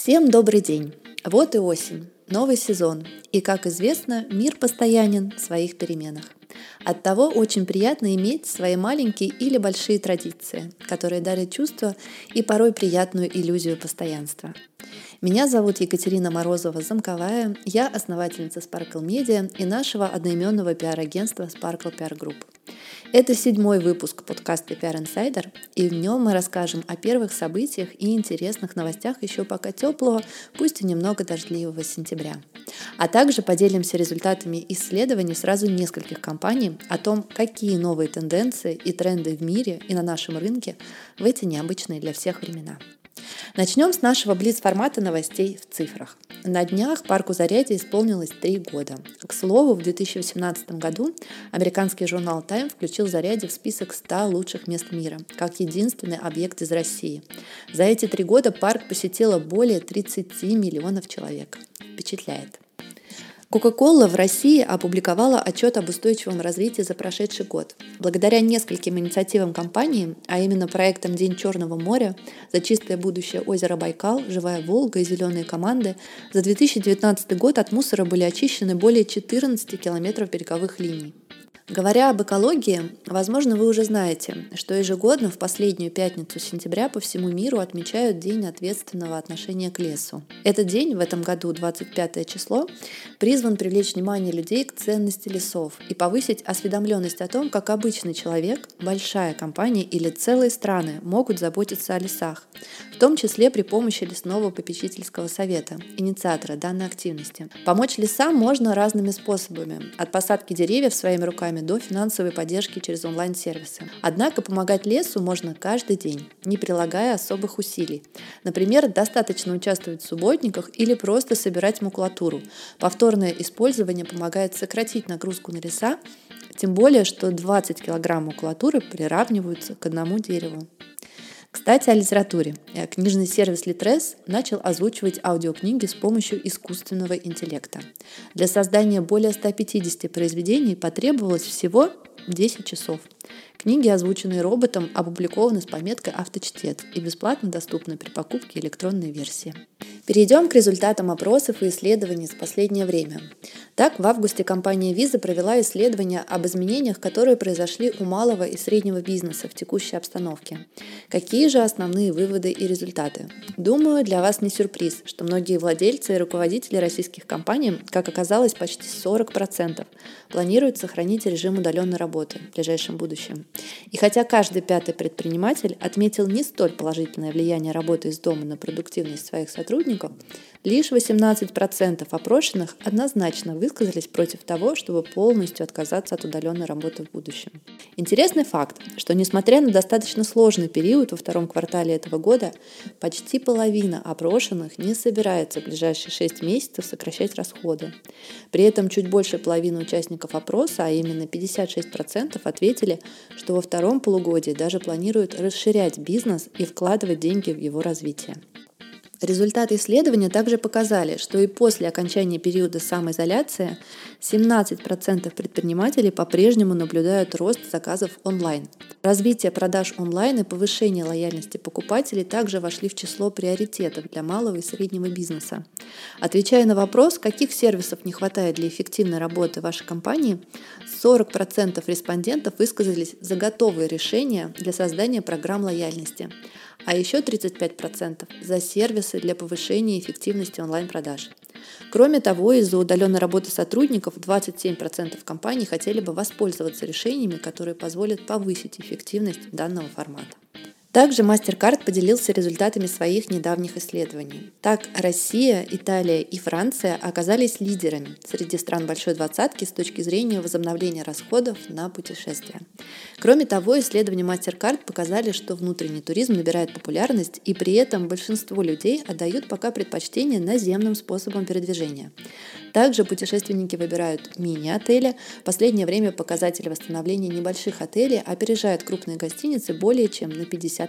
Всем добрый день! Вот и осень, новый сезон. И, как известно, мир постоянен в своих переменах. Оттого очень приятно иметь свои маленькие или большие традиции, которые дарят чувство и порой приятную иллюзию постоянства. Меня зовут Екатерина Морозова-Замковая, я основательница Sparkle Media и нашего одноименного пиар-агентства Sparkle PR Group. Это седьмой выпуск подкаста PR Insider, и в нем мы расскажем о первых событиях и интересных новостях еще пока теплого, пусть и немного дождливого сентября. А также поделимся результатами исследований сразу нескольких компаний о том, какие новые тенденции и тренды в мире и на нашем рынке в эти необычные для всех времена. Начнем с нашего блиц-формата новостей в цифрах. На днях парку Зарядье исполнилось три года. К слову, в 2018 году американский журнал Time включил Зарядье в список 100 лучших мест мира, как единственный объект из России. За эти три года парк посетило более 30 миллионов человек. Впечатляет. Coca-Cola в России опубликовала отчет об устойчивом развитии за прошедший год. Благодаря нескольким инициативам компании, а именно проектам «День Черного моря», «За чистое будущее озера Байкал», «Живая Волга» и «Зеленые команды», за 2019 год от мусора были очищены более 14 километров береговых линий. Говоря об экологии, возможно, вы уже знаете, что ежегодно в последнюю пятницу сентября по всему миру отмечают День ответственного отношения к лесу. Этот день, в этом году 25 число, призван привлечь внимание людей к ценности лесов и повысить осведомленность о том, как обычный человек, большая компания или целые страны могут заботиться о лесах, в том числе при помощи лесного попечительского совета, инициатора данной активности. Помочь лесам можно разными способами, от посадки деревьев своими руками программе до финансовой поддержки через онлайн-сервисы. Однако помогать лесу можно каждый день, не прилагая особых усилий. Например, достаточно участвовать в субботниках или просто собирать макулатуру. Повторное использование помогает сократить нагрузку на леса, тем более, что 20 кг макулатуры приравниваются к одному дереву. Кстати, о литературе. Э, книжный сервис Litres начал озвучивать аудиокниги с помощью искусственного интеллекта. Для создания более 150 произведений потребовалось всего 10 часов. Книги, озвученные роботом, опубликованы с пометкой «Авточтец» и бесплатно доступны при покупке электронной версии. Перейдем к результатам опросов и исследований с последнее время. Так, в августе компания Visa провела исследование об изменениях, которые произошли у малого и среднего бизнеса в текущей обстановке. Какие же основные выводы и результаты? Думаю, для вас не сюрприз, что многие владельцы и руководители российских компаний, как оказалось, почти 40%, планируют сохранить режим удаленной работы в ближайшем будущем. И хотя каждый пятый предприниматель отметил не столь положительное влияние работы из дома на продуктивность своих сотрудников, лишь 18% опрошенных однозначно высказались против того, чтобы полностью отказаться от удаленной работы в будущем. Интересный факт, что несмотря на достаточно сложный период во втором квартале этого года, почти половина опрошенных не собирается в ближайшие 6 месяцев сокращать расходы. При этом чуть больше половины участников опроса, а именно 56%, ответили, что во втором полугодии даже планируют расширять бизнес и вкладывать деньги в его развитие. Результаты исследования также показали, что и после окончания периода самоизоляции 17% предпринимателей по-прежнему наблюдают рост заказов онлайн. Развитие продаж онлайн и повышение лояльности покупателей также вошли в число приоритетов для малого и среднего бизнеса. Отвечая на вопрос, каких сервисов не хватает для эффективной работы вашей компании, 40% респондентов высказались за готовые решения для создания программ лояльности – а еще 35% за сервисы для повышения эффективности онлайн-продаж. Кроме того, из-за удаленной работы сотрудников 27% компаний хотели бы воспользоваться решениями, которые позволят повысить эффективность данного формата. Также MasterCard поделился результатами своих недавних исследований. Так, Россия, Италия и Франция оказались лидерами среди стран Большой Двадцатки с точки зрения возобновления расходов на путешествия. Кроме того, исследования MasterCard показали, что внутренний туризм набирает популярность, и при этом большинство людей отдают пока предпочтение наземным способам передвижения. Также путешественники выбирают мини-отели. В последнее время показатели восстановления небольших отелей опережают крупные гостиницы более чем на 50%.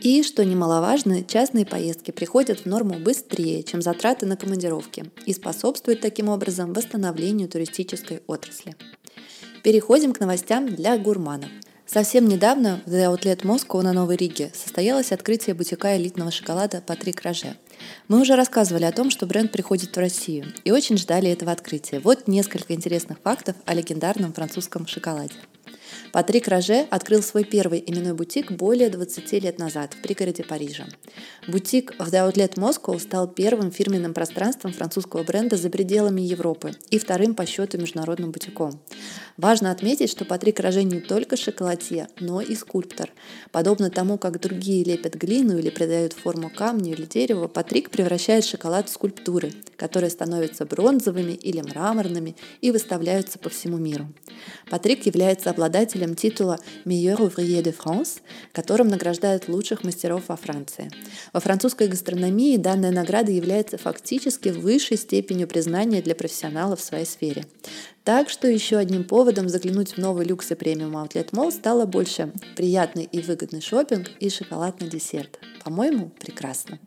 И, что немаловажно, частные поездки приходят в норму быстрее, чем затраты на командировки и способствуют таким образом восстановлению туристической отрасли. Переходим к новостям для гурманов. Совсем недавно в The Outlet Moscow на Новой Риге состоялось открытие бутика элитного шоколада Патрик Роже – Мы уже рассказывали о том, что бренд приходит в Россию и очень ждали этого открытия. Вот несколько интересных фактов о легендарном французском шоколаде. Патрик Роже открыл свой первый именной бутик более 20 лет назад в пригороде Парижа. Бутик в The Outlet Moscow стал первым фирменным пространством французского бренда за пределами Европы и вторым по счету международным бутиком. Важно отметить, что Патрик Роже не только шоколадье, но и скульптор. Подобно тому, как другие лепят глину или придают форму камню или дереву, Патрик превращает шоколад в скульптуры, которые становятся бронзовыми или мраморными и выставляются по всему миру. Патрик является обладателем титула «Meilleur ouvrier de France», которым награждают лучших мастеров во Франции. Во французской гастрономии данная награда является фактически высшей степенью признания для профессионалов в своей сфере. Так что еще одним поводом заглянуть в новый люкс и премиум Outlet Mall стало больше приятный и выгодный шопинг и шоколадный десерт. По-моему, прекрасно.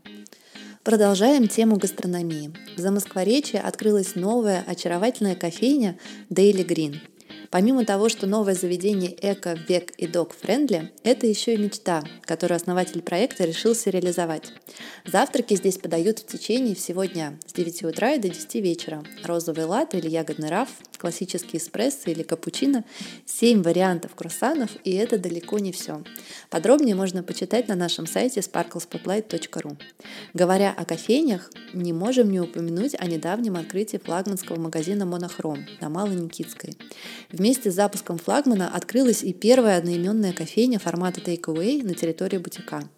Продолжаем тему гастрономии. В Замоскворечье открылась новая очаровательная кофейня Daily Green – Помимо того, что новое заведение эко, век и док-френдли, это еще и мечта, которую основатель проекта решился реализовать. Завтраки здесь подают в течение всего дня, с 9 утра и до 10 вечера. Розовый латте или ягодный раф, классический эспрессо или капучино, 7 вариантов круассанов, и это далеко не все. Подробнее можно почитать на нашем сайте sparklespotlight.ru. Говоря о кофейнях, не можем не упомянуть о недавнем открытии флагманского магазина «Монохром» на Малой Никитской. Вместе с запуском флагмана открылась и первая одноименная кофейня формата take-away на территории бутика.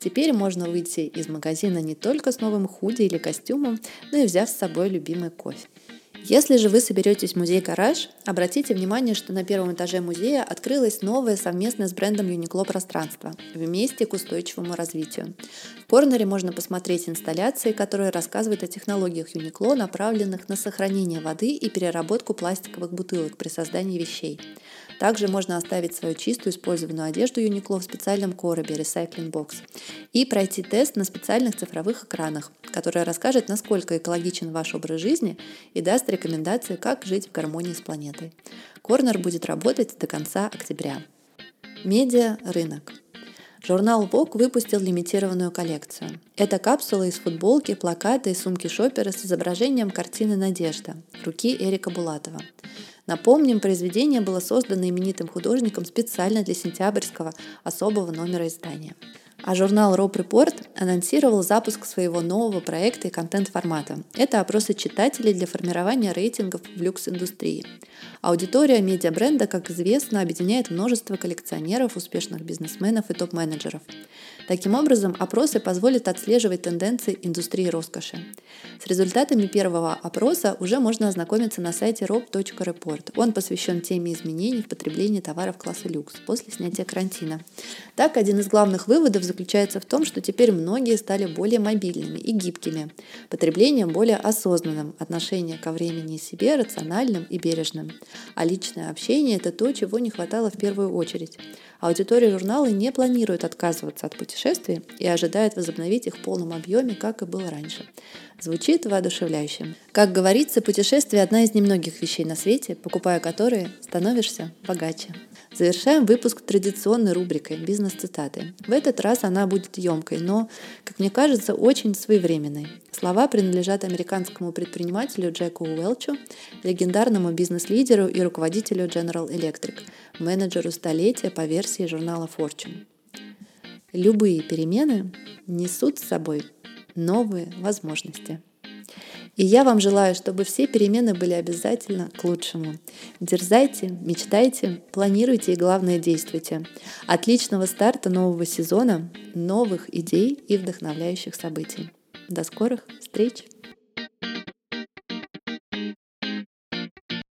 Теперь можно выйти из магазина не только с новым худи или костюмом, но и взяв с собой любимый кофе. Если же вы соберетесь в музей «Гараж», обратите внимание, что на первом этаже музея открылось новое совместное с брендом Uniqlo пространство «Вместе к устойчивому развитию». В корнере можно посмотреть инсталляции, которые рассказывают о технологиях Uniqlo, направленных на сохранение воды и переработку пластиковых бутылок при создании вещей. Также можно оставить свою чистую использованную одежду Uniqlo в специальном коробе Recycling Box и пройти тест на специальных цифровых экранах, который расскажет, насколько экологичен ваш образ жизни и даст рекомендации, как жить в гармонии с планетой. Корнер будет работать до конца октября. Медиа рынок. Журнал Vogue выпустил лимитированную коллекцию. Это капсулы из футболки, плакаты и сумки шопера с изображением картины «Надежда» руки Эрика Булатова. Напомним, произведение было создано именитым художником специально для сентябрьского особого номера издания. А журнал Rob Report анонсировал запуск своего нового проекта и контент-формата. Это опросы читателей для формирования рейтингов в люкс-индустрии. Аудитория медиабренда, как известно, объединяет множество коллекционеров, успешных бизнесменов и топ-менеджеров. Таким образом, опросы позволят отслеживать тенденции индустрии роскоши. С результатами первого опроса уже можно ознакомиться на сайте rob.report. Он посвящен теме изменений в потреблении товаров класса люкс после снятия карантина. Так, один из главных выводов заключается в том, что теперь многие стали более мобильными и гибкими, потреблением более осознанным, отношение ко времени и себе рациональным и бережным. А личное общение – это то, чего не хватало в первую очередь. Аудитория журнала не планирует отказываться от путешествий и ожидает возобновить их в полном объеме, как и было раньше. Звучит воодушевляюще. Как говорится, путешествие – одна из немногих вещей на свете, покупая которые, становишься богаче. Завершаем выпуск традиционной рубрикой «Бизнес-цитаты». В этот раз она будет емкой, но, как мне кажется, очень своевременной. Слова принадлежат американскому предпринимателю Джеку Уэлчу, легендарному бизнес-лидеру и руководителю General Electric, менеджеру столетия по версии журнала Fortune. Любые перемены несут с собой новые возможности. И я вам желаю, чтобы все перемены были обязательно к лучшему. Дерзайте, мечтайте, планируйте и, главное, действуйте. Отличного старта нового сезона, новых идей и вдохновляющих событий. До скорых встреч!